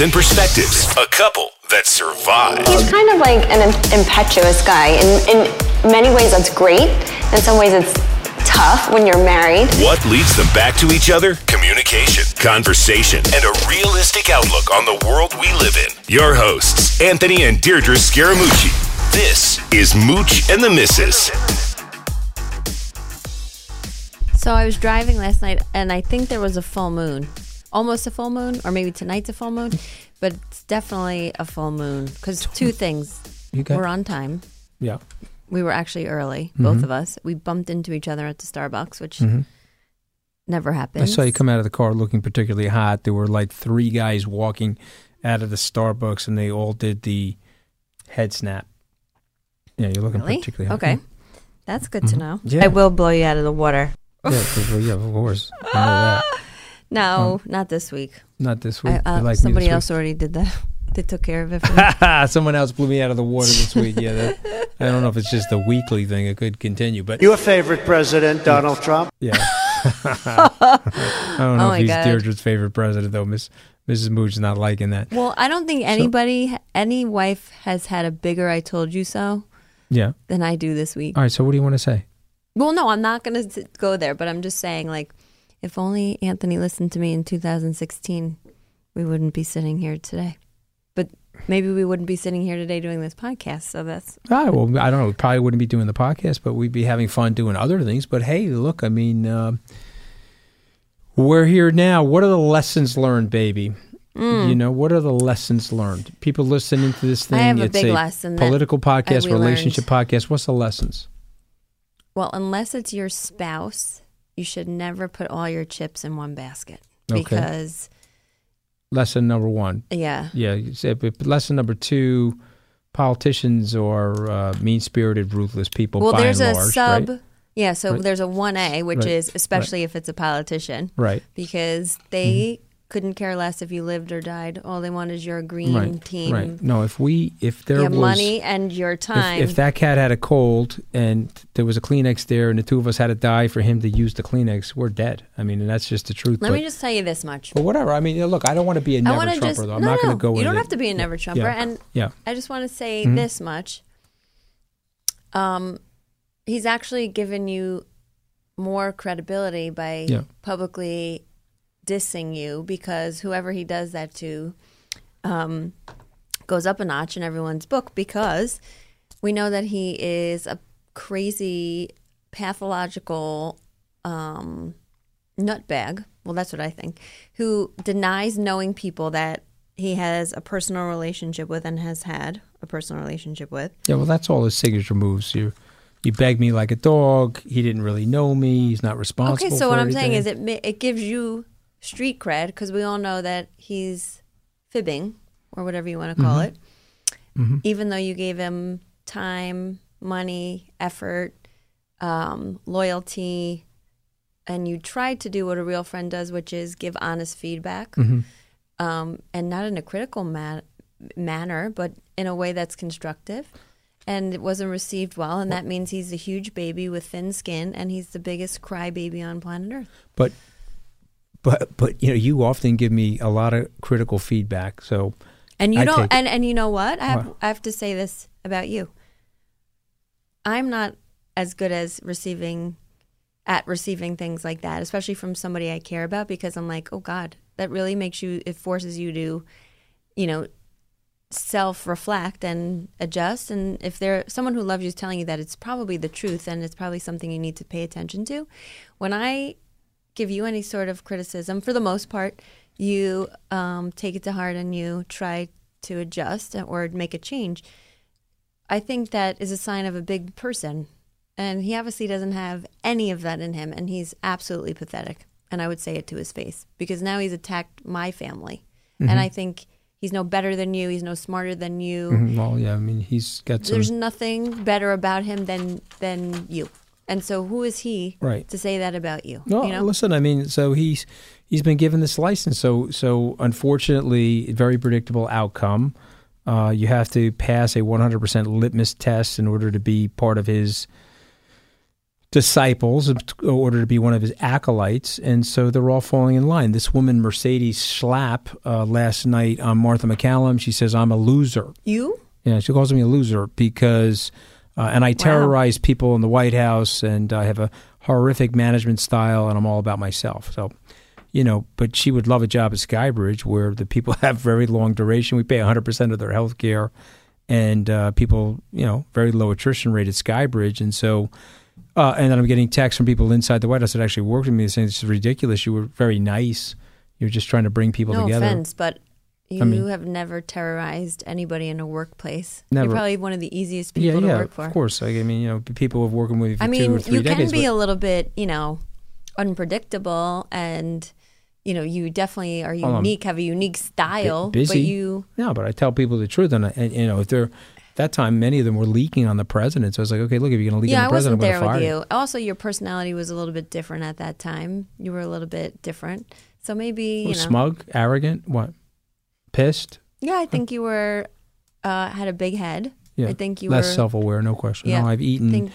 and perspectives, a couple that survived. He's kind of like an impetuous guy. In, in many ways, that's great. In some ways, it's tough when you're married. What leads them back to each other? Communication, conversation, and a realistic outlook on the world we live in. Your hosts, Anthony and Deirdre Scaramucci. This is Mooch and the Missus. So I was driving last night, and I think there was a full moon, almost a full moon, or maybe tonight's a full moon, but it's definitely a full moon. Because two things: You got- we're on time. Yeah. We were actually early, Mm-hmm. both of us. We bumped into each other at the Starbucks, which never happened. I saw you come out of the car looking particularly hot. There were like three guys walking out of the Starbucks, and they all did the head snap. Yeah, you're looking Really? particularly hot. Okay, that's good to know. Yeah. I will blow you out of the water. Yeah, yeah, well, yeah, of course. I know. No, not this week. Not this week. I, uh, like somebody this else already did that. They took care of it for me. Someone else blew me out of the water this week. Yeah, that, I don't know if it's just a weekly thing. It could continue, but Your favorite president, Donald Trump? yeah. I don't know Oh if he's God. Deirdre's favorite president though. Miss Mrs. Mooch is not liking that. Well, I don't think anybody, any wife has had a bigger "I told you so" Yeah. than I do this week. All right. So what do you want to say? Well, no, I'm not going to go there, but I'm just saying, like, if only Anthony listened to me in 2016, we wouldn't be sitting here today. But maybe we wouldn't be sitting here today doing this podcast. So that's Ah, well, I don't know. We probably wouldn't be doing the podcast, but we'd be having fun doing other things. But hey, look, I mean, uh, we're here now. What are the lessons learned, baby? You know, what are the lessons learned? People listening to this thing. I have a it's big a lesson Political podcast, relationship podcast. What's the lessons? well, unless it's your spouse, you should never put all your chips in one basket Okay. because, Lesson number one. yeah, Yeah. you said- but Lesson number two. Politicians are uh, mean-spirited, ruthless people. well, there's a large, sub. right? Yeah, so Right. there's a 1A, which Right. is especially if it's a politician. Right. because they couldn't care less if you lived or died. All they want is your green Mm-hmm. Right. team, Right. No, if we, if there your was money and your time. if that cat had a cold and there was a Kleenex there and the two of us had to die for him to use the Kleenex, we're dead. I mean, and that's just the truth. Let but, me just tell you this much. but whatever. I mean, look, I don't want to be a never Trumper just though. I'm no, not going to go. You don't it. have to be a never Trumper, Yeah. and Yeah. I just want to say Mhm. this much. Um, he's actually given you more credibility by Yeah. publicly dissing you because whoever he does that to um, goes up a notch in everyone's book because we know that he is a crazy pathological um, nutbag. Well, that's what I think. Who denies knowing people that he has a personal relationship with and has had a personal relationship with. Yeah, well, that's all his signature moves. You, you beg me like a dog. He didn't really know me. He's not responsible. Okay, so for what I'm saying is it it gives you street cred because we all know that he's fibbing or whatever you want to call it. Even though you gave him time, money, effort, um, loyalty, and you tried to do what a real friend does, which is give honest feedback, um, and not in a critical ma- manner, but in a way that's constructive. And it wasn't received well, and that means he's a huge baby with thin skin, and he's the biggest crybaby on planet Earth. but but but you know you often give me a lot of critical feedback so And you I don't, and and you know what? I have? I have to say this about you. I'm not as good as receiving at receiving things like that, especially from somebody I care about, because I'm like, oh God, that really makes you, it forces you to, you know, self reflect and adjust. And if there someone who loves you is telling you that it's probably the truth and it's probably something you need to pay attention to. When I give you any sort of criticism, for the most part, you um, take it to heart and you try to adjust or make a change. I think that is a sign of a big person. And he obviously doesn't have any of that in him. And he's absolutely pathetic. And I would say it to his face because now he's attacked my family. And I think he's no better than you. He's no smarter than you. Mhm, Well, yeah, I mean, he's got some. There's nothing better about him than than you. And so who is he Right. to say that about you? No, you know? listen. I mean, so he's he's been given this license. So so unfortunately, very predictable outcome. Uh, you have to pass a 100% litmus test in order to be part of his disciples, in order to be one of his acolytes, and so they're all falling in line. This woman, Mercedes Schlapp, uh, last night on Martha MacCallum, she says, "I'm a loser." you? Yeah, she calls me a loser because, uh, and I terrorize people in the White House, and I have a horrific management style, and I'm all about myself. So, you know, but she would love a job at Skybridge where the people have very long duration. We pay 100% of their health care, and uh, people, you know, very low attrition rate at Skybridge. And so, uh, and then I'm getting texts from people inside the White House that actually worked with me saying, This is ridiculous. You were very nice. You're just trying to bring people No together. offense, but you mean- have never terrorized anybody in a workplace. Never. You're probably one of the easiest people yeah, to work for. Yeah, of course. Like, I mean, you know, people have working with you for I two mean, or three you decades. can be but- a little bit, you know, unpredictable and you know, you definitely are unique, have a unique style, busy. but you No, but I tell people the truth, and, I, and you know, if they're that time, many of them were leaking on the president. So I was like, okay, look, if you're going to leak Yeah, on I the president, wasn't I'm there with you. Also, your personality was a little bit different at that time. You were a little bit different. So maybe, you know. Smug, arrogant, what? Pissed. Yeah, I think you were uh had a big head. Yeah, I think you less were self-aware, no question. Yeah, no, I've eaten, think-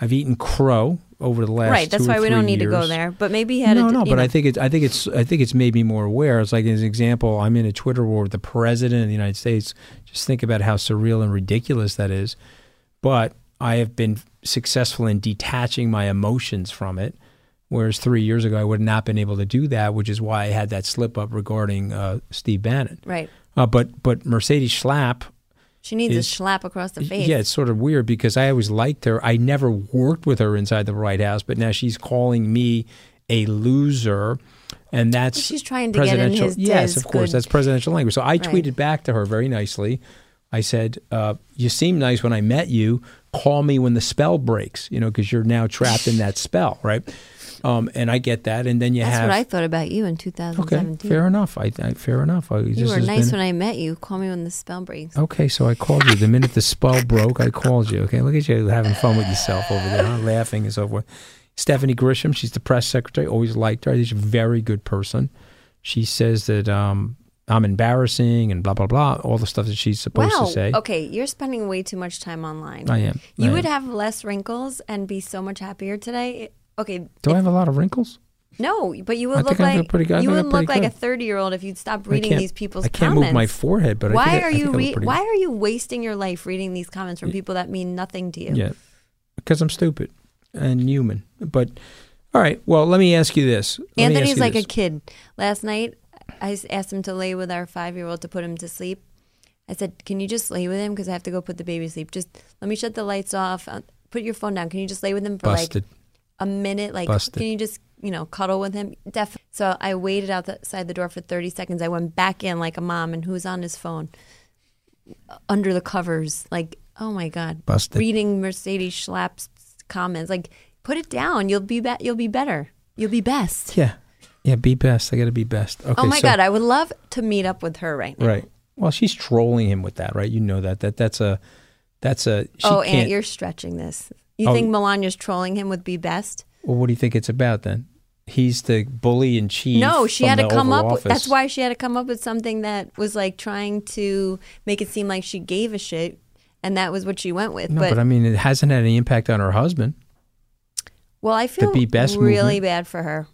I've eaten crow over the last. Right, that's why we don't need to go there. But maybe he had no, a no, but know, I think it's, I think it's, I think it's made me more aware. It's like as an example, I'm in a Twitter war with the president of the United States. Just think about how surreal and ridiculous that is. But I have been successful in detaching my emotions from it. Whereas three years ago, I would not been able to do that, which is why I had that slip up regarding uh, Steve Bannon. right. Uh, but but Mercedes Schlapp, She needs is- a slap across the face. yeah, it's sort of weird because I always liked her. I never worked with her inside the White House, but now she's calling me a loser, and that's She's trying to get in his- yes, his of course, good- that's presidential language. So I Right. tweeted back to her very nicely. I said, uh, "You seem nice when I met you. Call me when the spell breaks, you know, because you're now trapped in that spell, right?" Um, and I get that, and then you That's have what I thought about you in 2017. okay, fair enough. I, I fair enough. I, You were nice when I met you. Call me when the spell breaks. Okay, so I called you. The minute the spell broke, I called you. Okay, look at you having fun with yourself over there, huh? laughing and so forth. Stephanie Grisham, she's the press secretary. Always liked her. She's a very good person. She says that um, I'm embarrassing and blah blah blah. All the stuff that she's supposed wow. to say. Okay, you're spending way too much time online. I am. You I would am. have less wrinkles and be so much happier today. Okay. Do I have a lot of wrinkles? No, but you would look I look like pretty. You would look like a thirty-year-old if you'd stop reading these people's comments. I can't comments. move my forehead, but I why I- are I you re- Why are you wasting your life reading these comments from people that mean nothing to you? Yeah, because I'm stupid and human. But all right. Well, let me ask you this. Let Anthony's you like this. a kid. Last night, I asked him to lay with our five-year-old to put him to sleep. I said, "Can you just lay with him because I have to go put the baby to sleep? Just let me shut the lights off. Uh, put your phone down. Can you just lay with him for Busted. like a minute? Like, Busted. can you just you know cuddle with him? Def. So I waited outside the door for thirty seconds. I went back in like a mom, and who's on his phone under the covers? Like, oh my god, Busted. reading Mercedes Schlapp's comments. Like, put it down. You'll be be- You'll be better. You'll be best. Yeah. Yeah, be best. I got to be best. Okay, Oh my so- god, I would love to meet up with her right now. Right. Well, she's trolling him with that, right? You know that. That that's a that's a she oh, Aunt, you're stretching this. You Oh. think Melania's trolling him with Be Best? Well, what do you think it's about then? He's the bully in chief. No, she had to come Oval up. With, Office. that's why she had to come up with something that was like trying to make it seem like she gave a shit, and that was what she went with. No, but, but, I mean, it hasn't had any impact on her husband. well, I feel Be Best really movement. bad for her.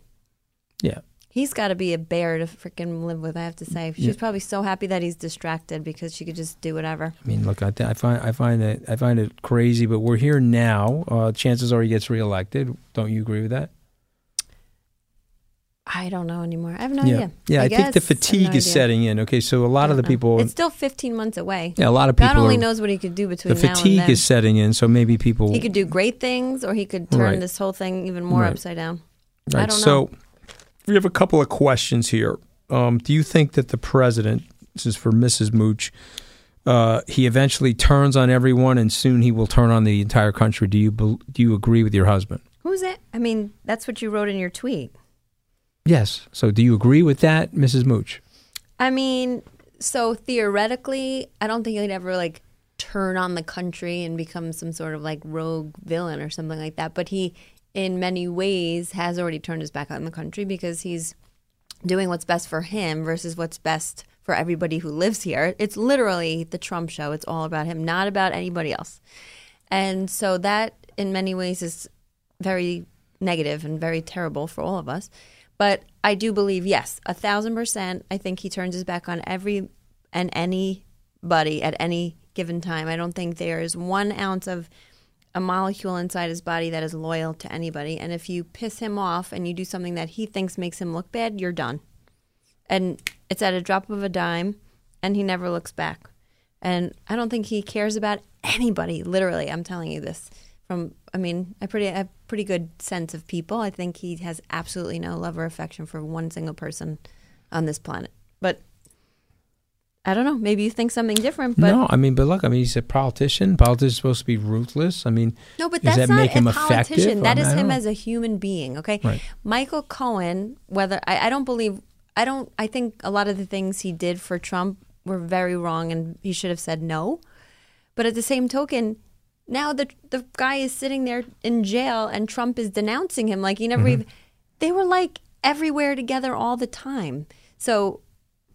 Yeah. He's got to be a bear to freaking live with. I have to say, she's probably so happy that he's distracted because she could just do whatever. I mean, look, I, th- I find I find it I find it crazy, but we're here now. Uh, chances are he gets reelected. Don't you agree with that? I don't know anymore. I have no yeah, idea. yeah. I, think the. I have no fatigue is setting in. Okay, so a lot of the I know. people, It's still 15 months away. yeah, a lot of people, God only are- knows what he could do between the now and fatigue is setting in. So maybe people, he could do great things, or he could turn Right. this whole thing even more Right. upside down. Right. I don't so know. We have a couple of questions here. Um, do you think that the president, this is for Mrs. Mooch, uh, he eventually turns on everyone, and soon he will turn on the entire country? Do you do you agree with your husband? Who's that? I mean, that's what you wrote in your tweet. Yes. So do you agree with that, Mrs. Mooch? I mean, so theoretically, I don't think he'd ever like turn on the country and become some sort of like rogue villain or something like that. But he, in many ways, has already turned his back on the country because he's doing what's best for him versus what's best for everybody who lives here. It's literally the Trump show. It's all about him, not about anybody else. And so that, in many ways, is very negative and very terrible for all of us. But I do believe, yes, a thousand percent. I think he turns his back on every and anybody at any given time. I don't think there is one ounce of a molecule inside his body that is loyal to anybody. And if you piss him off and you do something that he thinks makes him look bad, you're done. And it's at a drop of a dime, and he never looks back. And I don't think he cares about anybody. Literally, I'm telling you this. From I mean, I pretty I pretty good sense of people. I think he has absolutely no love or affection for one single person on this planet. But I don't know. Maybe you think something different. But no, I mean, but look, I mean, he's a politician. Politicians supposed to be ruthless. I mean, No, but that's that not make him a effective? politician. That I mean, I him as a human being. Okay, Right. Michael Cohen. Whether I, I don't believe, I don't. I think a lot of the things he did for Trump were very wrong, and he should have said no. But at the same token, now the the guy is sitting there in jail, and Trump is denouncing him like he never Mm-hmm. even. They were like everywhere together all the time. So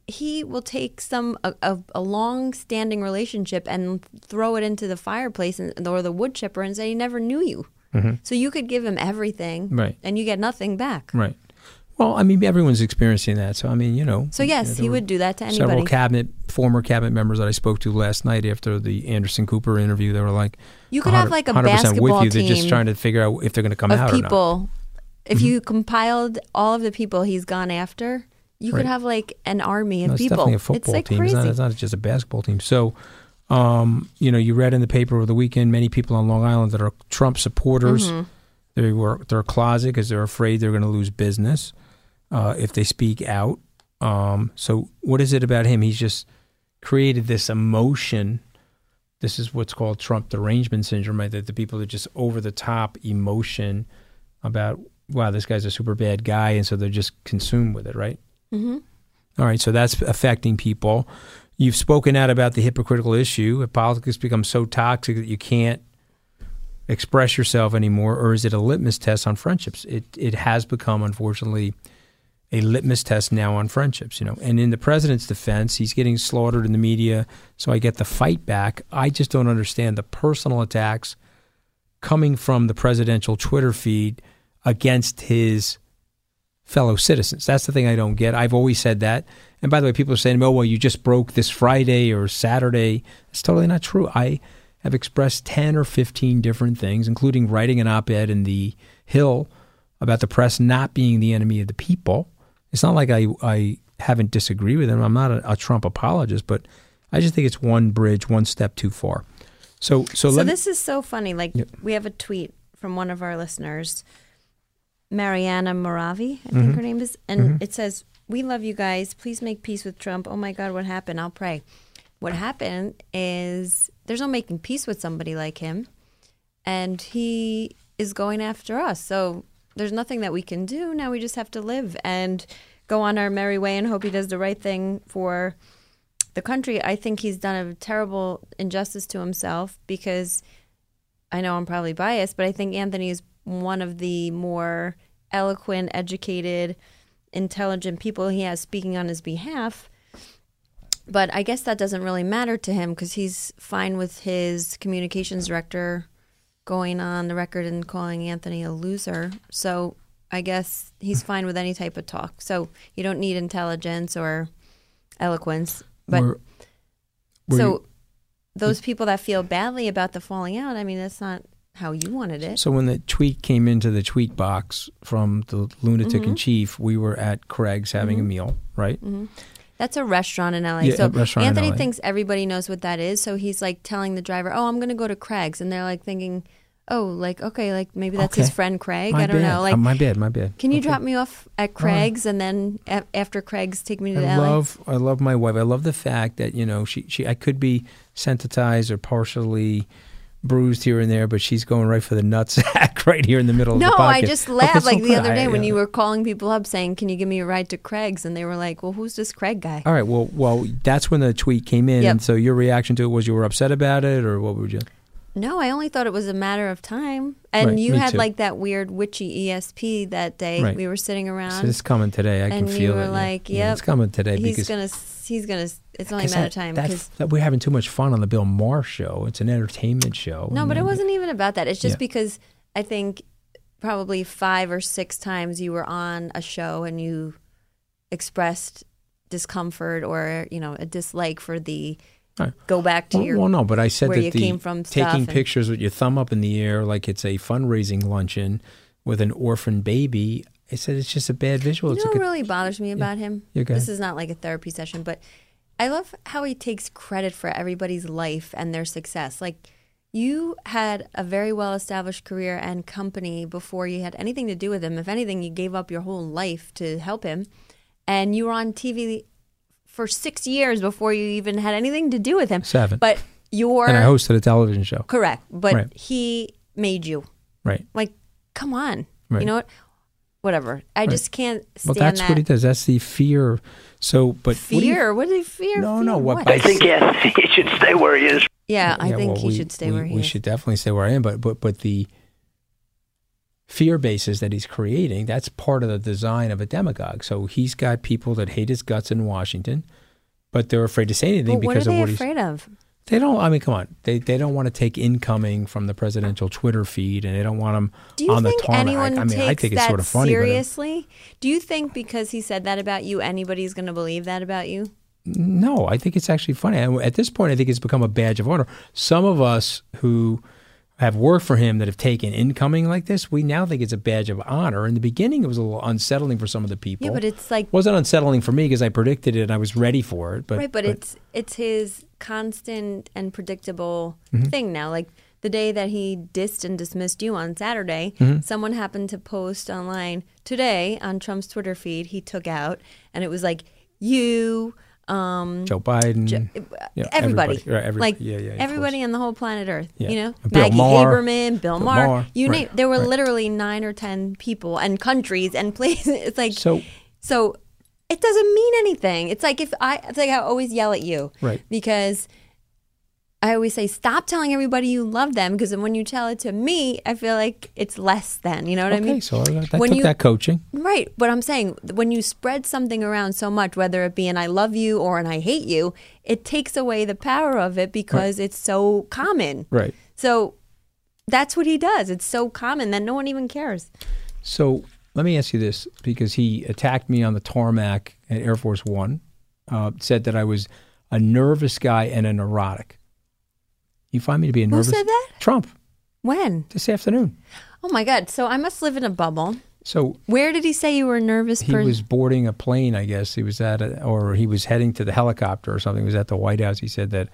he will take some a, a, a long standing relationship and throw it into the fireplace and, or the wood chipper and say he never knew you. So you could give him everything, Mm-hmm. Right. and you get nothing back. Right. Well, I mean, everyone's experiencing that. So, I mean, you know. So yes, he would do that to anybody. Several cabinet, former cabinet members that I spoke to last night after the Anderson Cooper interview, they were like, You could have, like, a 100% basketball with you. They're just trying to figure out if they're going to come of out or not. people. If you compiled all of the people he's gone after, you Right. could have like an army of No, it's people. definitely a football it's like team. crazy. It's not, it's not just a basketball team. So, um, you know, you read in the paper over the weekend many people on Long Island that are Trump supporters. Mm-hmm. They were they're closet because they're afraid they're going to lose business uh, if they speak out. Um, so, what is it about him? He's just created this emotion. This is what's called Trump derangement syndrome, right? That the people are just over the top emotion about wow, this guy's a super bad guy, and so they're just consumed with it, right? Mm-hmm. All right, so that's affecting people. You've spoken out about the hypocritical issue. If politics become so toxic that you can't express yourself anymore, or is it a litmus test on friendships? It it has become, unfortunately, a litmus test now on friendships. You know, and in the president's defense, he's getting slaughtered in the media, so I get the fight back. I just don't understand the personal attacks coming from the presidential Twitter feed against his fellow citizens. That's the thing I don't get. I've always said that. And by the way, people are saying, "Oh, well, you just broke this Friday or Saturday." It's totally not true. I have expressed 10 or 15 different things, including writing an op-ed in the Hill about the press not being the enemy of the people. It's not like I I haven't disagreed with him. I'm not a, a Trump apologist, but I just think it's one bridge, one step too far. So so, So let me- this is so funny. Like Yep. we have a tweet from one of our listeners, Mariana Moravi, I Mm-hmm. think her name is, and it says, "We love you guys. Please make peace with Trump. Oh my God, what happened? I'll pray." What happened is there's no making peace with somebody like him, and he is going after us. So there's nothing that we can do. Now we just have to live and go on our merry way and hope he does the right thing for the country. I think he's done a terrible injustice to himself because I know I'm probably biased, but I think Anthony is one of the more eloquent, educated, intelligent people he has speaking on his behalf. But I guess that doesn't really matter to him because he's fine with his communications director going on the record and calling Anthony a loser. So I guess he's fine with any type of talk. So you don't need intelligence or eloquence. But Were- were so you- those people that feel badly about the falling out, I mean, that's not how you wanted it. So when the tweet came into the tweet box from the lunatic Mm-hmm. in chief, we were at Craig's having a meal, right? That's a restaurant in LA. Yeah, so a restaurant in Anthony LA. thinks everybody knows what that is. So he's like telling the driver, "Oh, I'm going to go to Craig's," and they're like thinking, "Oh, like okay, like maybe that's his friend Craig. My I don't bad. know. Like, Uh, my bad, my bad. can you Okay. drop me off at Craig's and then a- after Craig's take me to I LA?" love I love my wife. I love the fact that you know she she I could be sensitized or partially bruised here and there, but she's going right for the nutsack right here in the middle no, of the podcast. I just laughed Okay, so like the other day I- when yeah. you were calling people up saying, "Can you give me a ride to Craig's?" and they were like, "Well, who's this Craig guy?" All right, well, well, that's when the tweet came in, Yep. and so your reaction to it was you were upset about it, or what would you? No, I only thought it was a matter of time. And Right, you had too. like that weird witchy ESP that day. Right. We were sitting around. So it's coming today. I can and feel you it. were yeah. like, Yeah, "Yep, it's coming today He's because gonna. He's gonna. It's only a matter of time. Because that we're having too much fun on the Bill Maher show. It's an entertainment show. no, but it wasn't even about that. It's just Yeah. because I think probably five or six times you were on a show and you expressed discomfort or you know a dislike for the Right. go back to Well, your well, no, but I said that you the came from taking and- pictures with your thumb up in the air like it's a fundraising luncheon with an orphan baby. I said it's just a bad visual. You know what really bothers me about him? Yeah, go this is not like a therapy session, but I love how he takes credit for everybody's life and their success. Like you had a very well established career and company before you had anything to do with him. If anything, you gave up your whole life to help him. And you were on TV for six years before you even had anything to do with him. Seven. But your and I hosted a television show. correct. But Right. he made you. Right. Like, come on. Right. You know what? Whatever. I just can't stand Well, stand that's that. what he does. That's the fear. So, but what do you- Fear? What, do you fear? No, fear no, what- What? I think yes, he should stay where he is. yeah, I Yeah, think well, he we- should stay we, where he we is. should definitely stay where I am. But but but the fear bases that he's creating that's part of the design of a demagogue. So he's got people that hate his guts in Washington, but they're afraid to say anything But what are because of they what he's. afraid of? They don't. I mean, come on. They they don't want to take incoming from the presidential Twitter feed, and they don't want them Do you on the think tarmac. anyone I mean, takes I think it's sort of funny. But seriously? Do you think because he said that about you, anybody's going to believe that about you? No, I think it's actually funny. And at this point, I think it's become a badge of honor. Some of us who have worked for him that have taken incoming like this, we now think it's a badge of honor. In the beginning, it was a little unsettling for some of the people. Yeah, but it's like it wasn't unsettling for me because I predicted it and I was ready for it. But right, but, it's it's his constant and predictable Mm-hmm. thing now. Like the day that he dissed and dismissed you on Saturday, Mm-hmm. someone happened to post online today on Trump's Twitter feed. He took out, and it was like you. Um, Joe Biden, yeah, everybody, right, everybody, like yeah, yeah, everybody on the whole planet Earth. You know, Bill Maggie Haberman, Bill Bill Maher, Maher, you right, name. There were right. literally nine or ten people and countries and places. It's like So- so. It doesn't mean anything. It's like if I, it's like I always yell at you, Right. Because I always say, stop telling everybody you love them because when you tell it to me, I feel like it's less than. You know what okay, I mean? so I, I When took you- that coaching. Right. But I'm saying when you spread something around so much, whether it be an I love you or an I hate you, it takes away the power of it because it's so common. Right. So that's what he does. It's so common that no one even cares. So let me ask you this, because he attacked me on the tarmac at Air Force One, uh, said that I was a nervous guy and a neurotic. You find me to be a Who nervous said that? Trump When? this afternoon. Oh my God. So I must live in a bubble. So Where did he say you were a nervous he person? was boarding a plane, I guess. He was at, a, or he was heading to the helicopter or something. He was at the White House. He said that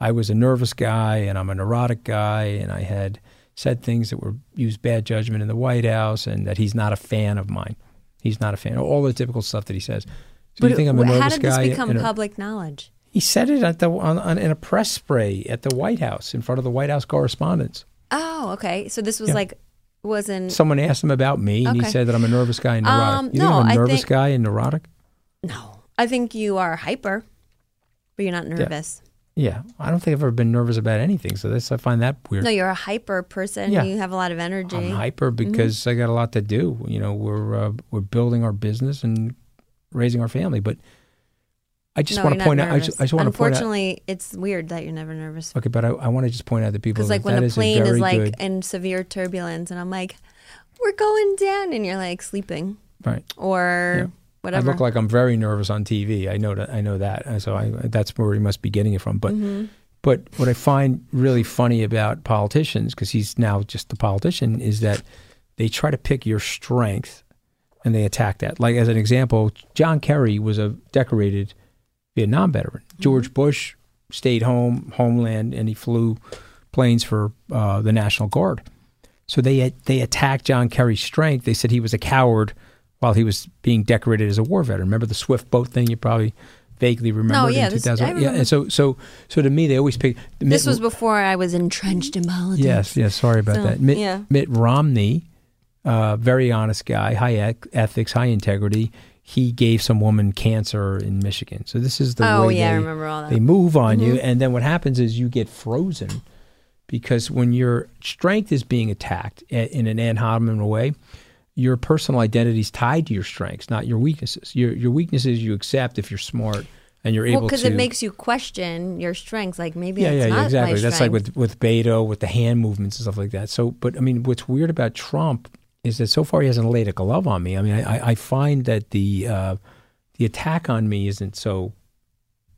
I was a nervous guy and I'm a neurotic guy, and I had said things that were used bad judgment in the White House, and that he's not a fan of mine. He's not a fan. All the typical stuff that he says. So But you think I'm a how did this guy? become public knowledge? He said it at the on, on, in a press spray at the White House in front of the White House correspondents. Oh, okay. So this was Yeah. like, wasn't. Someone asked him about me, and he said that I'm a nervous guy and neurotic. Um, you think no, I'm a I nervous think- guy and neurotic? no. I think you are hyper, but you're not nervous. Yeah, I don't think I've ever been nervous about anything. So this I find that weird. No, you're a hyper person. Yeah. You have a lot of energy. I'm hyper Mm-hmm. because I got a lot to do. You know, we're uh, we're building our business and raising our family. But I just no, want to point not out. I just, I just want to point out. Unfortunately, it's weird that you're never nervous. Okay, but I, I want to just point out to people Because like when that a is plane a is like good. in severe turbulence, and I'm like, we're going down, and you're like sleeping Right. or Yeah. whatever. I look like I'm very nervous on TV. I know that. I know that. And So I, that's where he must be getting it from. But Mm-hmm. but what I find really funny about politicians, because he's now just a politician, is that they try to pick your strength and they attack that. Like as an example, John Kerry was a decorated Vietnam veteran. Mm-hmm. George Bush stayed home, homeland, and he flew planes for uh, the National Guard. So they they attacked John Kerry's strength. They said he was a coward while he was being decorated as a war veteran. Remember the Swift boat thing? You probably vaguely remember. No, it yeah, in this- 2000. I yeah, and so so so to me, they always pick. this Mitt- was before I was entrenched in politics. Yes, yes. Sorry about So, that. Mitt, yeah. Mitt Romney, uh, very honest guy, high ethics, high integrity. He gave some woman cancer in Michigan. So this is the Oh, way yeah, I they, remember all that. they move on you, Mm-hmm. and then what happens is you get frozen because when your strength is being attacked in an ad hominem way, your personal identity is tied to your strengths, not your weaknesses. Your your weaknesses you accept if you're smart and you're Well, able because it makes you question your strengths. Like maybe yeah, yeah, not yeah, exactly. That's like with with Beto, with the hand movements and stuff like that. So, but I mean, what's weird about Trump is that so far he hasn't laid a glove on me. I mean, I, I- find that the uh, the attack on me isn't so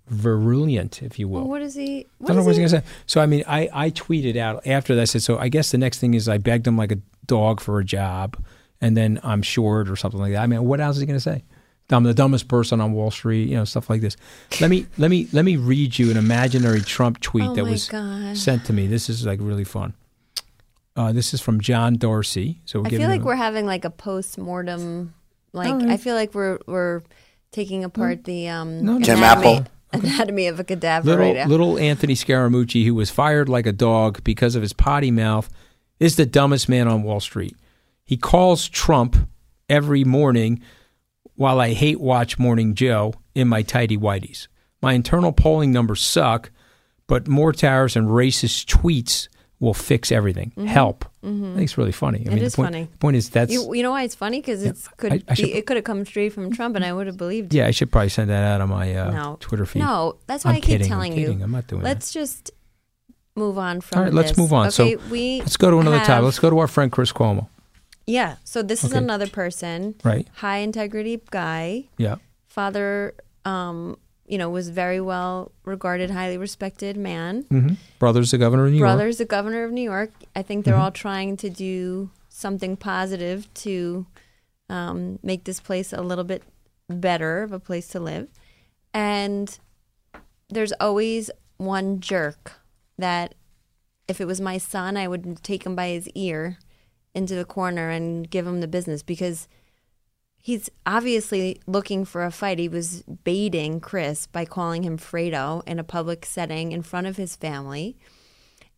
virulent, if you will. Well, what is he? I don't know what he? was going to say. So, I mean, I, I tweeted out after that. I said, so I guess the next thing is I begged him like a dog for a job, and then I'm short or something like that. I mean, what else is he going to say? I'm the dumbest person on Wall Street, you know, stuff like this. Let me let me let me read you an imaginary Trump tweet Oh that was God. sent to me. This is like really fun. Uh, this is from John Dorsey. So we're I feel like him- we're having like a post mortem. Like All right. I feel like we're we're taking apart the um No, no. Tim anatomy, Apple. anatomy of a cadaver little right now. little Anthony Scaramucci, who was fired like a dog because of his potty mouth, is the dumbest man on Wall Street. He calls Trump every morning while I hate watch Morning Joe in my tidy whities. My internal polling numbers suck, but more towers and racist tweets will fix everything. Help. I think it's really funny. I Mm-hmm. It mean, is the point, funny. The point is that's You, you know why it's funny? Because it's could I- I should- be, it could have come straight from Trump, and I would have believed. It. Yeah. I should probably send that out on my uh, no Twitter feed. No, that's why I'm I keep kidding, I'm telling kidding. you. I'm not doing that. Let's just move on from. All right, let's this. move on. Okay, so we let's go to another have- topic. Let's go to our friend Chris Cuomo. Yeah. So this is another person, Right. high integrity guy. Yeah. Father, um, you know, was very well regarded, highly respected man. Mm-hmm. Brother's the governor of New York. Mm-hmm. Brother's the governor of New York. I think they're all trying to do something positive to um, make this place a little bit better of a place to live. And there's always one jerk that if it was my son, I would take him by his ear into the corner and give him the business because he's obviously looking for a fight. He was baiting Chris by calling him Fredo in a public setting in front of his family.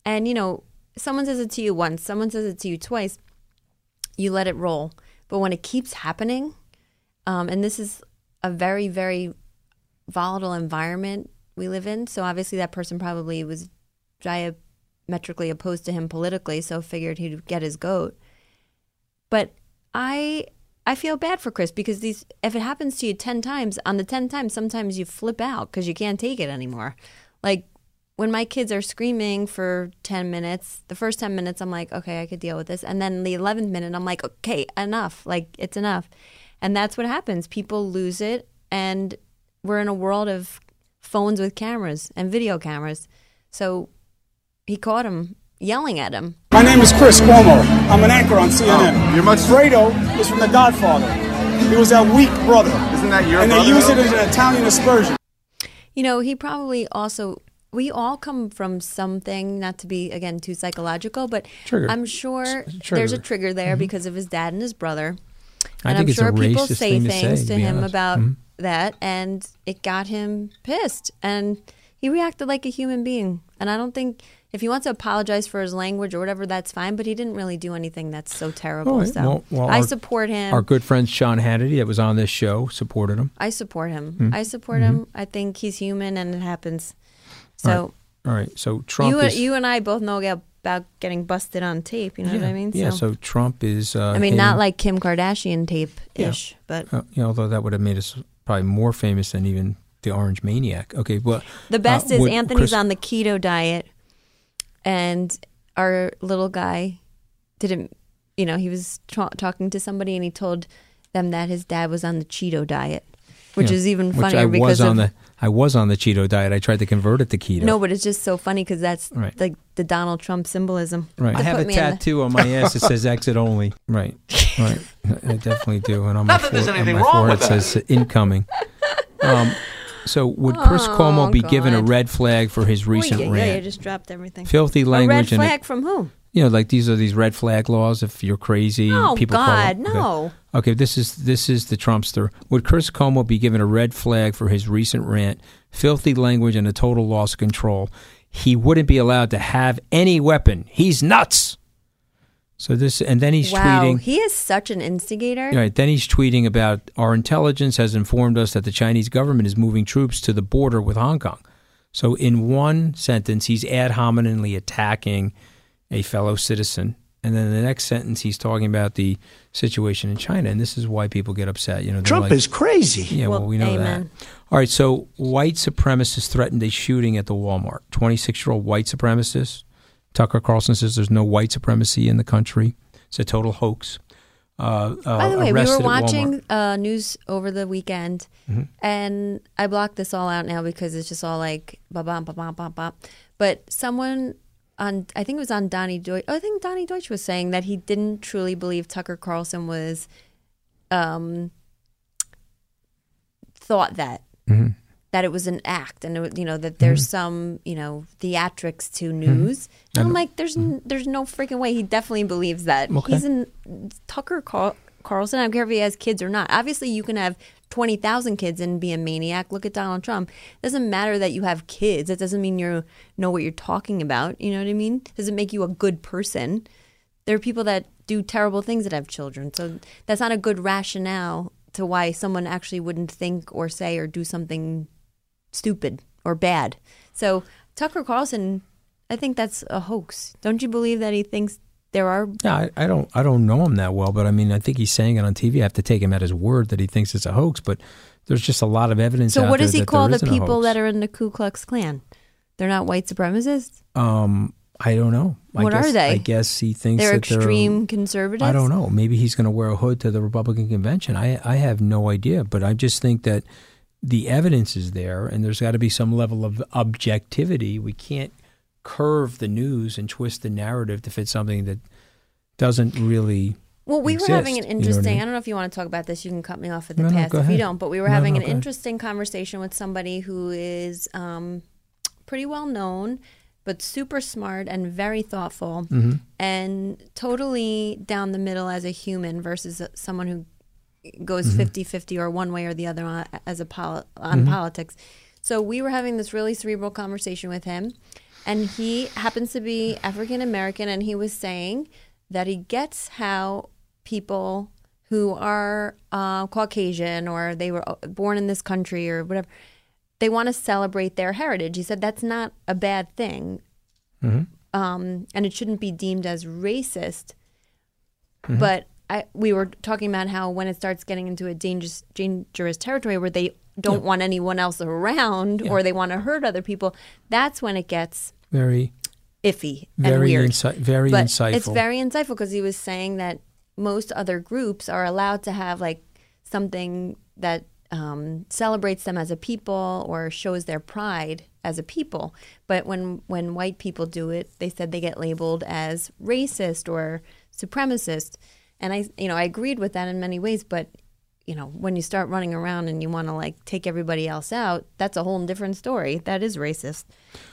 And, you know, someone says it to you once, someone says it to you twice, you let it roll. But when it keeps happening, um, and this is a very, very volatile environment we live in. So obviously that person probably was diametrically opposed to him politically, so figured he'd get his goat. But I I feel bad for Chris because these if it happens to you 10 times, on the 10 times sometimes you flip out cuz you can't take it anymore. Like when my kids are screaming for 10 minutes, the first 10 minutes I'm like, okay, I could deal with this. And then the 11th minute I'm like, okay, enough. Like it's enough. And that's what happens. People lose it and we're in a world of phones with cameras and video cameras. So he caught him yelling at him. My name is Chris Cuomo. I'm an anchor on CNN. Oh, you're much- Fredo is from The Godfather. He was that weak brother. Isn't that your And they brother, use it as an Italian aspersion. You know, he probably also we all come from something, not to be again too psychological, but Trigger. I'm sure S- there's a trigger. trigger there because of his dad and his brother. I and think I'm it's a sure people racist say thing to things say, to, to him honest. about Mhm. that and it got him pissed and he reacted like a human being. And I don't think if he wants to apologize for his language or whatever, that's fine. But he didn't really do anything that's so terrible. Right. So Well- well, I our- support him. Our good friend Sean Hannity, that was on this show, supported him. I support him. Hmm. I support him. I think he's human and it happens. So All right. All right. So Trump you, is. you and I both know about getting busted on tape. You know yeah, what I mean? Yeah. So Trump is. Uh, I mean, not like Kim Kardashian tape ish, but Uh, you know, although that would have made us probably more famous than even the Orange Maniac. Okay. Well, the best uh, is would Anthony's Chris- on the keto diet, and our little guy didn't you know, he was tra- talking to somebody and he told them that his dad was on the Cheeto diet, which Yeah. is even Which funnier I because was of on the I was on the Cheeto diet. I tried to convert it to keto. no, but it's just so funny because that's Right. like the Donald Trump symbolism. Right. I have a me in the- tattoo on my ass that says exit only. Right. Right. I definitely do. And on my, Not that there's fore- on my wrong forehead with that. says incoming. Um, so would Chris Oh, Cuomo be given a red flag for his recent Oy, yeah, rant? yeah, you just dropped everything. Filthy a red language and flag from who? you know, like these are these red flag laws. If you're crazy, Oh people call God, okay. no. Okay, this is this is the Trumpster. Would Chris Cuomo be given a red flag for his recent rant, filthy language, and a total loss of control? He wouldn't be allowed to have any weapon. He's nuts. So this, and then he's wow, tweeting. he is such an instigator. Right. Then he's tweeting about our intelligence has informed us that the Chinese government is moving troops to the border with Hong Kong. So in one sentence, he's ad hominemly attacking a fellow citizen, and then in the next sentence, he's talking about the situation in China, and this is why people get upset. You know, they're Trump like- is crazy. Yeah, well, Well, we know amen. that. All right, so white supremacists threatened a shooting at the Walmart. Twenty-six-year-old white supremacist. Tucker Carlson says there's no white supremacy in the country. It's a total hoax. Uh, uh, By the way, we were watching uh, news over the weekend, Mm-hmm. and I blocked this all out now because it's just all like ba bam ba bam ba bam. But someone on, I think it was on Donny Deutsch. Oh, I think Donny Deutsch was saying that he didn't truly believe Tucker Carlson was, um, thought that Mm-hmm. That it was an act, and it, you know that there's mm-hmm. some you know theatrics to mm-hmm. news. And I'm like, there's n- mm-hmm. there's no freaking way. He definitely believes that. Okay. He's in Tucker Carl- Carlson. I don't care if he has kids or not. Obviously, you can have twenty thousand kids and be a maniac. Look at Donald Trump. It doesn't matter that you have kids. It doesn't mean you know what you're talking about. You know what I mean? doesn't make you a good person. There are people that do terrible things that have children. So that's not a good rationale to why someone actually wouldn't think or say or do something stupid or bad. So Tucker Carlson, I think that's a hoax. Don't you believe that he thinks there are? Yeah, I, I don't I don't know him that well, but I mean I think he's saying it on TV. I have to take him at his word that he thinks it's a hoax, but there's just a lot of evidence. So what does he call the people that are in the Ku Klux Klan? They're not white supremacists. Um, I don't know. I What are they? I guess he thinks They're extreme conservatives. I don't know. Maybe he's going to wear a hood to the Republican convention. I I have no idea, but I just think that the evidence is there, and there's got to be some level of objectivity. We can't curve the news and twist the narrative to fit something that doesn't really. Well, we exist, were having an you know I interesting. I, don't know if you want to talk about this. You can cut me off at the No, no, pass go if you don't. But we were No, having no, an interesting conversation with somebody who is um, pretty well known, but super smart and very thoughtful, Mm-hmm. and totally down the middle as a human versus someone who goes Mm-hmm. 50 50 or one way or the other on, as a poli- on Mm-hmm. politics. So we were having this really cerebral conversation with him, and he happens to be African American, and he was saying that he gets how people who are uh, Caucasian or they were uh, born in this country or whatever, they want to celebrate their heritage. He said that's not a bad thing, um, and it shouldn't be deemed as racist. But I, we were talking about how when it starts getting into a dangerous, dangerous territory where they don't want anyone else around or they want to hurt other people, that's when it gets Very, iffy and very, weird. insi- very but insightful. It's very insightful because he was saying that most other groups are allowed to have like something that um, celebrates them as a people or shows their pride as a people. But when when white people do it, they said they get labeled as racist or supremacist. And I, you know, I agreed with that in many ways. But you know, when you start running around and you want to like take everybody else out, that's a whole different story. That is racist.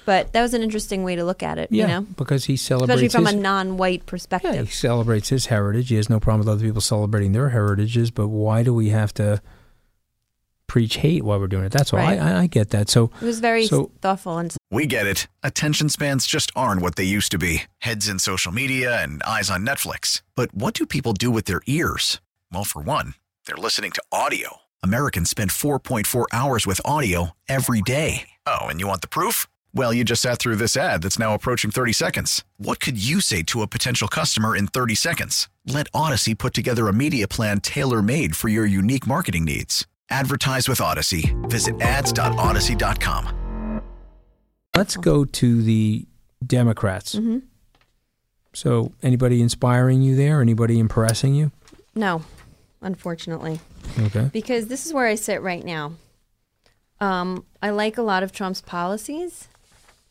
But that was an interesting way to look at it. yeah, You know, because he celebrates especially from his, a non-white Yeah, perspective. he celebrates his heritage. He has no problem with other people celebrating their heritages, but why do we have to preach hate while we're doing it? That's all. Right. I, I, I get that. So It was very So- thoughtful and We get it. Attention spans just aren't what they used to be heads in social media and eyes on Netflix. But what do people do with their ears? Well, for one, they're listening to audio. Americans spend 4.4 hours with audio every day. Oh, and you want the proof? Well, you just sat through this ad that's now approaching 30 seconds. What could you say to a potential customer in 30 seconds? Let Odyssey put together a media plan tailor made for your unique marketing needs. Advertise with Odyssey. Visit ads.odyssey.com. let's go to the Democrats. Mm-hmm. So, anybody inspiring you there? Anybody impressing you? No, unfortunately. Okay. Because this is where I sit right now. Um, I like a lot of Trump's policies,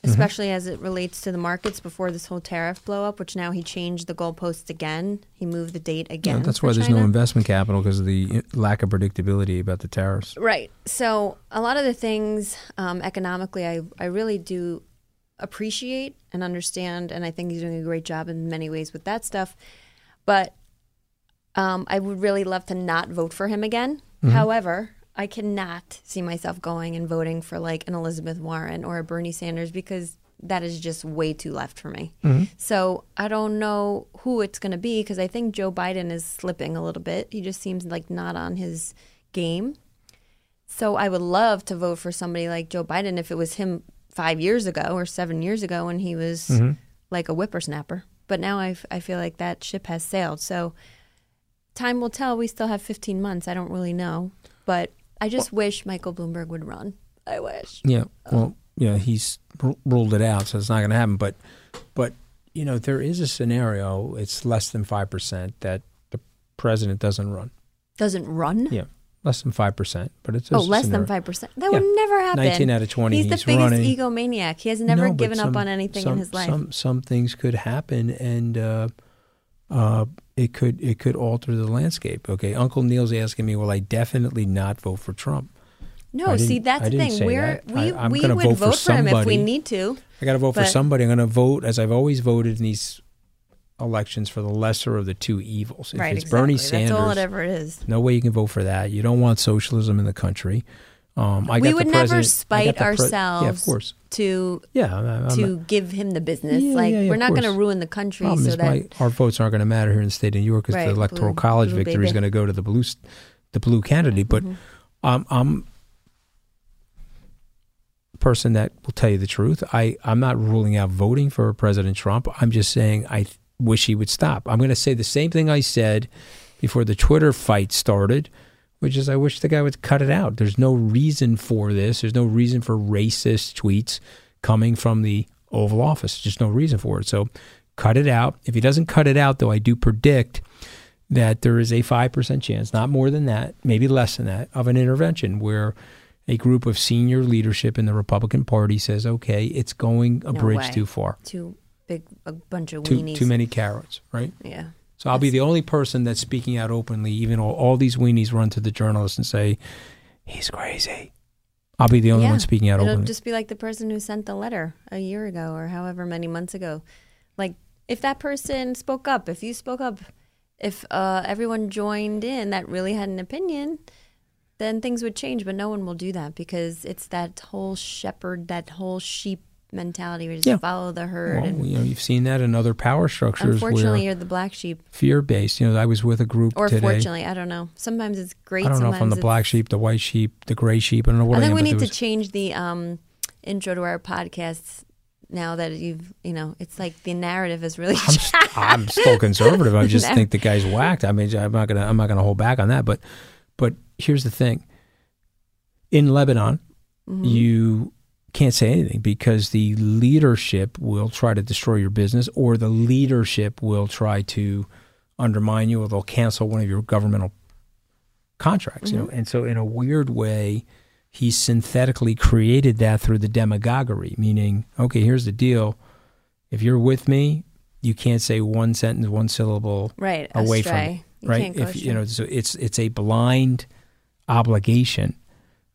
Mm-hmm. especially as it relates to the markets before this whole tariff blow up, which now he changed the goalposts again. He moved the date again. Yeah, that's why there's China. no investment capital because of the lack of predictability about the tariffs. Right. So a lot of the things um, economically, I, I really do appreciate and understand, and I think he's doing a great job in many ways with that stuff. But um, I would really love to not vote for him again. However, I cannot see myself going and voting for like an Elizabeth Warren or a Bernie Sanders because that is just way too left for me. Mm-hmm. So I don't know who it's going to be because I think Joe Biden is slipping a little bit. He just seems like not on his game. So I would love to vote for somebody like Joe Biden if it was him five years ago or seven years ago when he was mm-hmm. like a whippersnapper. But now I, I feel like that ship has sailed. So time will tell. We still have 15 months. I don't really know. But I just wish Michael Bloomberg would run. I wish. Yeah. Well, yeah, he's r- ruled it out, so it's not going to happen. But, but you know, there is a scenario. It's less than five percent that the president doesn't run. Doesn't run? Yeah, less than five percent. But it's Oh, less than 5%. That Yeah. would never happen. 19 out of 20, He's the he's biggest running. egomaniac. He has never No, given up on anything some- in his life. Some some things could happen, and uh, uh, it could it could alter the landscape. Okay, Uncle Neil's asking me, will I definitely not vote for Trump? No, see that's the thing. We're that. we I- I'm we would vote for vote for him if we need to. I got to vote for somebody. I'm going to vote as I've always voted in these elections for the lesser of the two evils. If right, it's exactly. Bernie That's Sanders, all it ever is. no way you can vote for that. You don't want socialism in the country. Um, I we got would never spite pre- ourselves yeah, of course. to Yeah, I'm- I'm to not- give him the business. Yeah, like yeah, yeah, we're not going to ruin the country problem so is that my, our votes aren't going to matter here in the state of New York because Right, the electoral blue- college blue victory is going to go to the blue, the blue candidate. But Mm-hmm. um, I'm a person that will tell you the truth. I I'm not ruling out voting for President Trump. I'm just saying I th- wish he would stop. I'm going to say the same thing I said before the Twitter fight started. Which is, I wish the guy would cut it out. There's no reason for this. There's no reason for racist tweets coming from the Oval Office. Just no reason for it. So cut it out. If he doesn't cut it out, though, I do predict that there is a 5% chance, not more than that, maybe less than that, of an intervention where a group of senior leadership in the Republican Party says, okay, it's going a No bridge way. too far. too big a bunch of Too, weenies. too many carrots, right? Yeah. So I'll be the only person that's speaking out openly, even all, all these weenies run to the journalists and say, he's crazy. I'll be the only yeah. one speaking out It'll openly. just be like the person who sent the letter a year ago or however many months ago. Like if that person spoke up, if you spoke up, if uh, everyone joined in that really had an opinion, then things would change. But no one will do that because it's that whole shepherd, that whole sheep mentality. We just Yeah. follow the herd. well, and you know, you've seen that in other power structures unfortunately, you're the black sheep. fear-based. You know, I was with a group Or today. fortunately, I don't know. Sometimes it's great. I don't know if I'm the black sheep, the white sheep, the gray sheep. I don't know what I I, think am. we need there to change the um, intro to our podcasts now that you've, you know, it's like the narrative is really. I'm, st- I'm still conservative. I just think the guy's whacked. I mean, I'm not gonna I'm not gonna hold back on that. But but here's the thing. In Lebanon, Mm-hmm. you can't say anything because the leadership will try to destroy your business, or the leadership will try to undermine you, or they'll cancel one of your governmental contracts. You know, Mm-hmm. and so in a weird way. He synthetically created that through the demagoguery, meaning, okay, here's the deal. If you're with me, you can't say one sentence, one syllable Right, away from astray. me. You right? can't go if you know, so it's it's a blind obligation,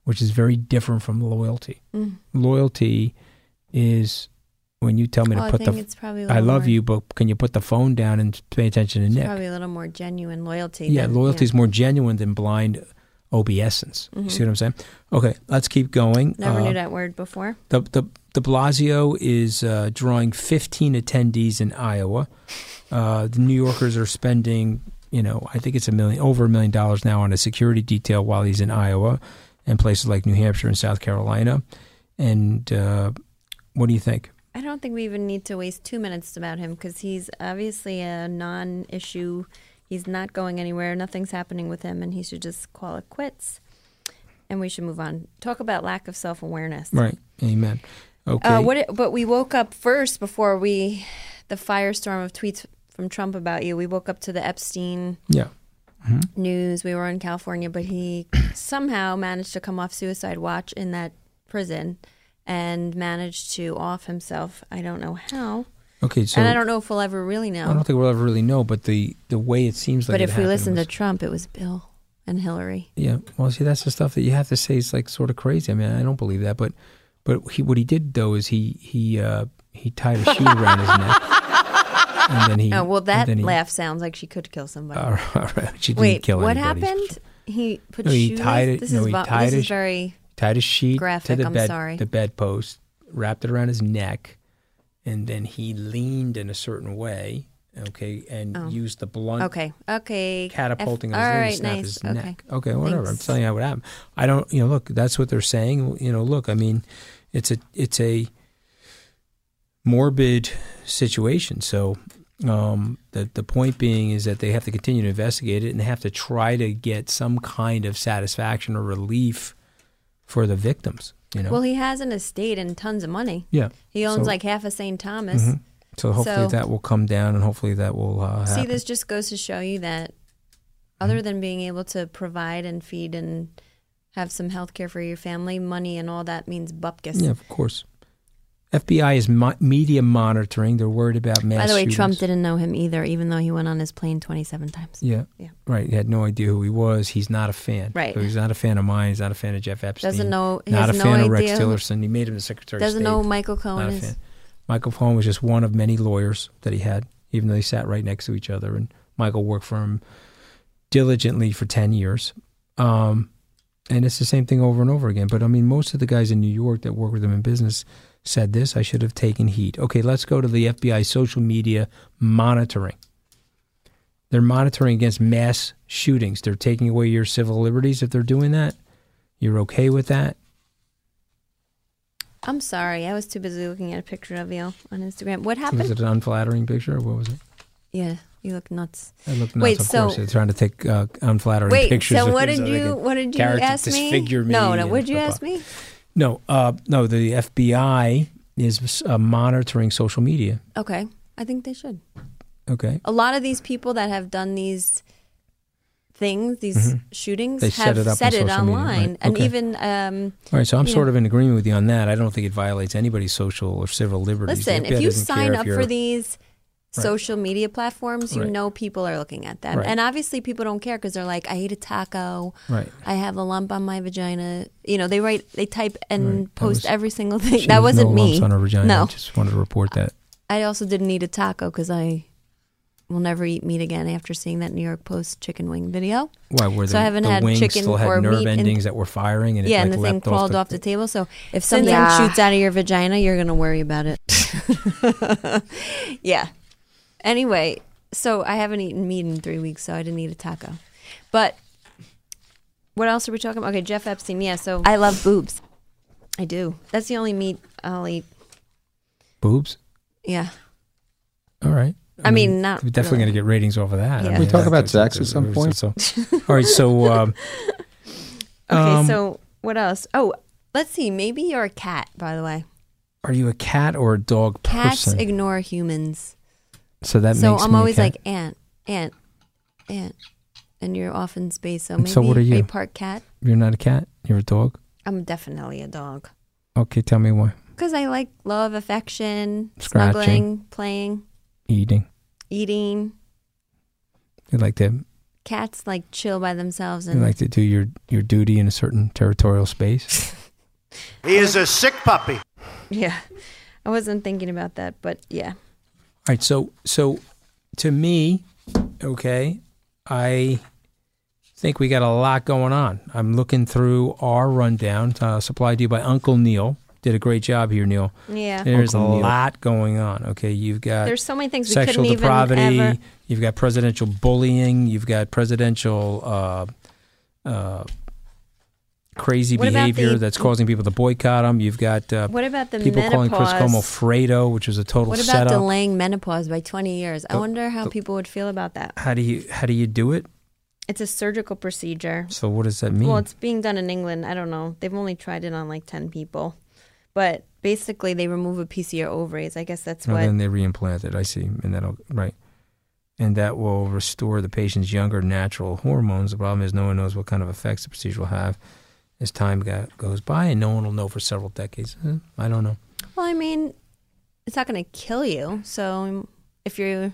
which is very different from loyalty. Loyalty is when you tell me Mm. Well, I to put think the it's probably a I love more- you, but can you put the phone down and pay attention to It's Nick? probably a little more genuine loyalty. yeah, than- loyalty is more genuine than blind obeisance. You see what I'm saying? Okay, let's keep going. Mm-hmm. Never Uh, knew that word before. the the De Blasio is uh, drawing 15 attendees in Iowa. Uh, the New Yorkers are spending, you know, I think it's a million, over a million dollars now on a security detail while he's in Iowa, and places like New Hampshire and South Carolina. And uh, what do you think? I don't think we even need to waste two minutes about him because he's obviously a non-issue. He's not going anywhere. Nothing's happening with him, and he should just call it quits. And we should move on. Talk about lack of self-awareness. Right. Amen. Okay. Uh, what? It, but we woke up first before we, the firestorm of tweets from Trump about you. We woke up to the Epstein yeah. News. We were in California, but he somehow managed to come off suicide watch in that prison and managed to off himself. I don't know how, Okay. So and I don't know if we'll ever really know. I don't think we'll ever really know, but the the way it seems like. but if we listen to Trump, it was Bill and Hillary. Yeah. Well, see, that's the stuff that you have to say is like sort of crazy. I mean, I don't believe that, but but he what he did though is he he uh he tied a shoe around his neck, and then he. Oh well, that then he- laugh sounds like she could kill somebody. All right, all right. She didn't Wait, kill what happened? He put No, he shoes. tied it- This no, is he tied this is very. tied a sheet Graphic, to the I'm bed sorry. the bedpost, wrapped it around his neck, and then he leaned in a certain way. Okay, and Oh. used the blunt Okay. Okay. catapulting F- his right, snap nice. his okay. neck. Okay, whatever. I'm telling you what happened. I don't. You know, look, that's what they're saying. You know, look. I mean, it's a it's a morbid situation. So um, the the point being is that they have to continue to investigate it and they have to try to get some kind of satisfaction or relief for the victims. You know. Well, he has an estate and tons of money. yeah. He owns So- like half of St. Thomas. Mhm. So hopefully So- that will come down and hopefully that will uh, See, this just goes to show you that Mm-hmm. other than being able to provide and feed and have some health care for your family, money and all that means bupkis. Yeah, of course. FBI is mo- media monitoring. They're worried about mass By the way, shootings. Trump didn't know him either, even though he went on his plane 27 times. Yeah. Yeah. Right. He had no idea who he was. He's not a fan. Right. So he's not a fan of mine. He's not a fan of Jeff Epstein. Doesn't know- he Not a no fan of Rex Tillerson. He made him the Secretary Doesn't of State. know Michael Cohen not a is. fan. Michael Cohen was just one of many lawyers that he had, even though they sat right next to each other. And Michael worked for him diligently for 10 years. Um, and it's the same thing over and over again. But I mean, most of the guys in New York that work with him in business said this I should have taken heat. Okay, let's go to the FBI social media monitoring. They're monitoring against mass shootings. They're taking away your civil liberties if they're doing that. You're okay with that? I'm sorry. I was too busy looking at a picture of you on Instagram. What happened? Was it an unflattering picture or what was it? Yeah, you look nuts. I look nuts, Wait, of so- course. They're trying to take uh, unflattering Wait, pictures. so what did you what did you ask me? me No, no. What did you ask me? No, uh, no. The FBI is uh, monitoring social media. Okay, I think they should. Okay, A lot of these people that have done these things, these shootings, Mm-hmm. They set have it up said on it online, right. and Okay. even um, all right. So I'm sort know. of in agreement with you on that. I don't think it violates anybody's social or civil liberties. listen. If you sign care if up for these social media platforms, you Right. know people are looking at them, Right. and obviously people don't care because they're like, I ate a taco, Right. I have a lump on my vagina. You know, they write, they type and Right. Post was- every single thing. That wasn't no me. lumps on her vagina. I No, just wanted to report that. I also didn't eat a taco because I will never eat meat again after seeing that New York Post chicken wing video. Why were So the, I haven't the had wings chicken still had or nerve meat in- endings that were firing and it yeah, like and the thing leapt crawled off off the, table. So if something Yeah. shoots out of your vagina, you're gonna worry about it. yeah. Anyway, so I haven't eaten meat in three weeks, so I didn't eat a taco. But what else are we talking about? Okay, Jeff Epstein. Yeah, so I love boobs. I do. That's the only meat I'll eat. boobs. Yeah. All right. I mean, not We're definitely really. going to get ratings over of that. I mean, We talk that- about sex at some point? So, all right. So, um, Okay, Um, so what else? Oh, let's see. Maybe you're a cat, by the way. are you a cat or a dog Cats person? ignore humans. So that so makes I'm me a always cat. like ant, ant, ant, and you're off in space. So maybe So what are you? a part cat. You're not a cat. You're a dog. I'm definitely a dog Okay, tell me why. because I like love, affection, Scratching. snuggling, playing, Eating. eating. You like to Cats like chill by themselves you and like to do your your duty in a certain territorial space. He is a sick puppy. yeah. I wasn't thinking about that, but yeah. All right, so so to me, okay, I think we got a lot going on. I'm looking through our rundown, uh, supplied to you by Uncle Neil. Did a great job here, Neil. Yeah. There's Uncle a Neil. lot going on. Okay, you've got There's so many things we sexual couldn't depravity. even ever. You've got presidential bullying. You've got presidential uh, uh, crazy What behavior the- that's causing people to boycott him. You've got uh, What about the people calling Chris menopause? Cuomo Fredo, which is a total What about setup. delaying menopause by 20 years? I wonder how the- people would feel about that. how do you how do you do it? It's a surgical procedure. So what does that mean? Well, it's being done in England. I don't know. They've only tried it on like 10 people. But basically, they remove a piece of your ovaries. I guess that's And what. then they reimplant it. I see, and that'll right, and that will restore the patient's younger natural hormones. The problem is no one knows what kind of effects the procedure will have as time go- goes by, and no one will know for several decades. Eh, I don't know. Well, I mean, it's not going to kill you. So if you're,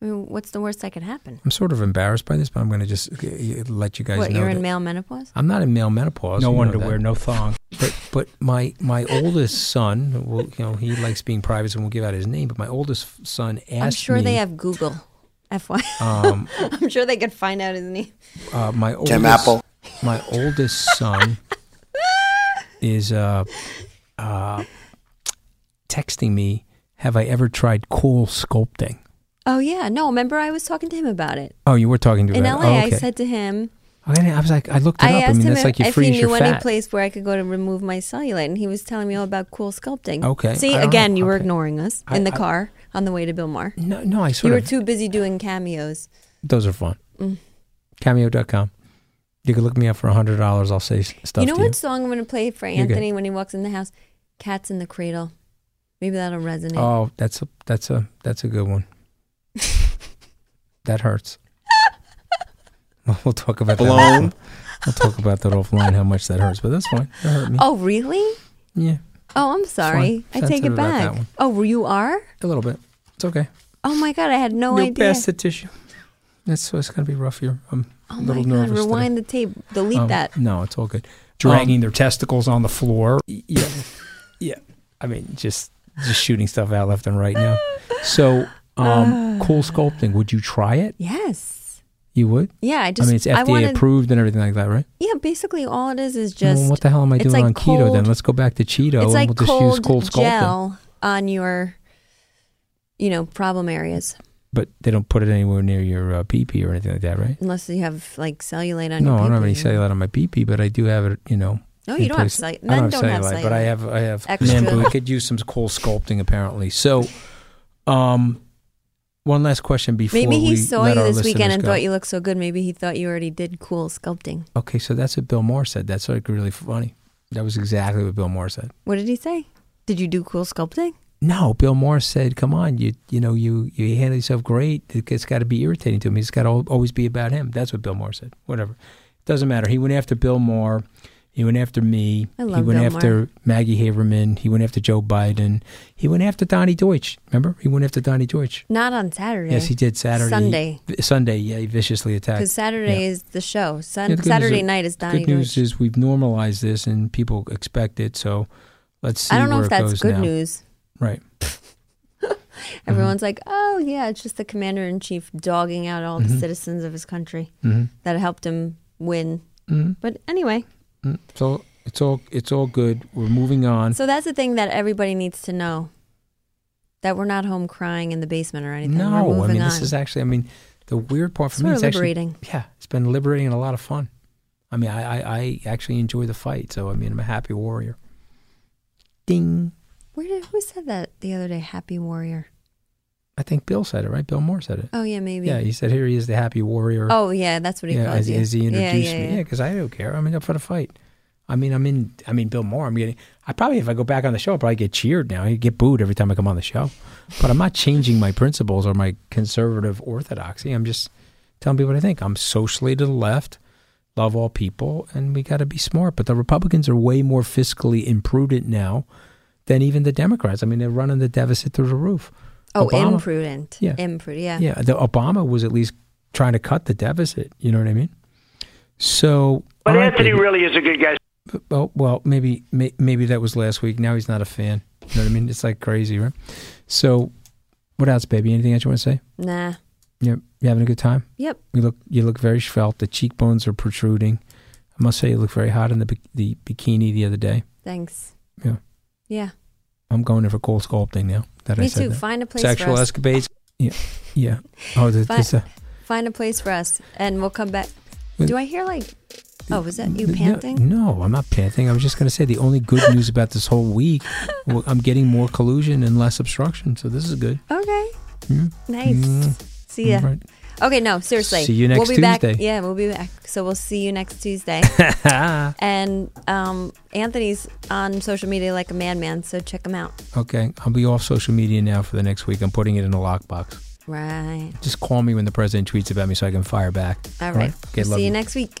I mean, what's the worst that could happen? I'm sort of embarrassed by this, but I'm going to just uh, let you guys what know. you're in male menopause? I'm not in male menopause. No you know underwear, no thong. But but my my oldest son, well, you know, he likes being private, so we'll give out his name. But my oldest son asked I'm sure me. they have Google. FY. Um, I'm sure they could find out his name. uh, my oldest, Tim Apple. My oldest son is uh, uh, texting me. Have I ever tried cool sculpting? Oh yeah, no. Remember, I was talking to him about it Oh, you were talking to him. in about LA. Oh, I said to him, Okay, I was like, I looked it I up. I asked mean, him that's if, like you if he knew any fat. place where I could go to remove my cellulite, and he was telling me all about cool sculpting. Okay, See, again, know. you were ignoring us I- in the I- car on the way to Bill Maher. No, no, I swear. You sort were too busy doing cameos. Those are fun. Mm. Cameo.com. You can look me up for hundred dollars. I'll say stuff you know to what song I'm going to play for You're good. Anthony when he walks in the house? "Cats in the Cradle." Maybe that'll resonate. Oh, that's a that's a that's a good one. that hurts. We'll- we'll talk about that. Blown. offline. We'll talk about that offline. How much that hurts, but that's fine. That hurt me. Oh, really? Yeah, Oh, I'm sorry. I take it back. Oh, you are? a little bit. It's okay. Oh my god, I had no You'll idea. pass the tissue. That's so it's gonna be rough here. I'm oh little god, nervous. today. rewind the tape. Delete Um, that. No, it's all good. Dragging their testicles on the floor. Yeah, yeah. I mean, just just shooting stuff out left and right now. So, um, cool sculpting. Would you try it? Yes. You would. Yeah, I I mean, it's FDA wanted, approved and everything like that, right? Yeah, basically all it is is just well, what the hell am I doing like on keto then? Let's go back to Cheeto it's and like we'll just cold, use cold sculpting. gel on your you know, problem areas. But they don't put it anywhere near your uh, PP or anything like that, right? Unless you have like cellulite on your pee pee. No, your I don't have any cellulite on my PP, but I do have it, you know. No, you don't have place. cellulite. I don't don't have cellulite, but I have I have Extra. Man, we could use some cool sculpting apparently. So, um, one last question before Maybe he saw you this weekend and go. thought you looked so good. Maybe he thought you already did cool sculpting. Okay, so that's what Bill Maher said. That's like really funny. That was exactly what Bill Maher said. What did he say? Did you do cool sculpting? No, Bill Maher said, "Come on, you you know you you handle yourself great. It- It's got to be irritating to him. It's got to always be about him." That's what Bill Maher said. Whatever, it doesn't matter. He went after Bill Maher. He went after me. I he went Bill after Maher. Maggie Haberman. He went after Joe Biden. He went after Donny Deutsch. Remember, he went after Donny Deutsch. Not on Saturday. Yes, he did Saturday. Sunday. V- Sunday, yeah, he viciously attacked. Because Saturday Yeah. is the show. Sun- Yeah, the Saturday night is Donny Good news Deutsch. is we've normalized this and people expect it. So let's see I don't know if that's good now. news. Right. Everyone's like, oh, yeah, it's just the commander in chief dogging out all Mm-hmm. the citizens of his country Mhm. that helped him win. Mhm. But anyway, Mm, So it's all it's all good. We're moving on. so that's the thing that everybody needs to know that we're not home crying in the basement or anything. no, I mean on. this is actually. I mean, the weird part for It's me is of actually yeah, it's been liberating and a lot of fun. I mean, I, I I actually enjoy the fight. So I mean, I'm a happy warrior. Ding. Where did who said that the other day? Happy warrior. I think Bill said it, right? Bill Maher said it. Oh yeah, maybe. Yeah, he said here he is, the happy warrior. Oh yeah, that's what he yeah, calls as, you. as he introduced yeah, me. yeah. Yeah, because I don't care. I'm in up for the fight. I mean, I'm in. I mean, Bill Maher. I'm getting. I probably, if I go back on the show, I'll probably get cheered now. I get booed every time I come on the show. But I'm not changing my principles or my conservative orthodoxy. I'm just telling people what I think. I'm socially to the left, love all people, and we got to be smart. But the Republicans are way more fiscally imprudent now than even the Democrats. I mean, they're running the deficit through the roof. Oh, Obama- imprudent. Yeah. Imprudent. Yeah. Yeah, the Obama was at least trying to cut the deficit. You know what I mean? So, But all right, Anthony baby. really is a good guy. well, well, maybe may, maybe that was last week. Now he's not a fan. You know what I mean? It's like crazy, right? So, what else, baby? Anything else you want to say? Nah. You you having a good time? Yep. You look you look very svelte. The cheekbones are protruding. I must say, you look very hot in the the bikini the other day. Thanks. Yeah. Yeah. I'm going in for cold sculpting now. That I Me said too. that. Find a place Sexual for us. escapades. Yeah, yeah. Oh, the, Fi- this, uh, Find a place for us, and we'll come back. Do I hear like? Oh, was that you panting? No, I'm not panting. I was just going to say the only good news about this whole week, well, I'm getting more collusion and less obstruction. So this is good. Okay. Yeah. Nice. Mm. See ya. Okay, no, seriously. See you next we'll be Back, Tuesday. yeah, we'll be back. So we'll see you next Tuesday. and um, Anthony's on social media like a madman, so check him out. Okay, I'll be off social media now for the next week. I'm putting it in a lockbox. Right. Just call me when the president tweets about me so I can fire back. All right. Okay, we'll see you next week.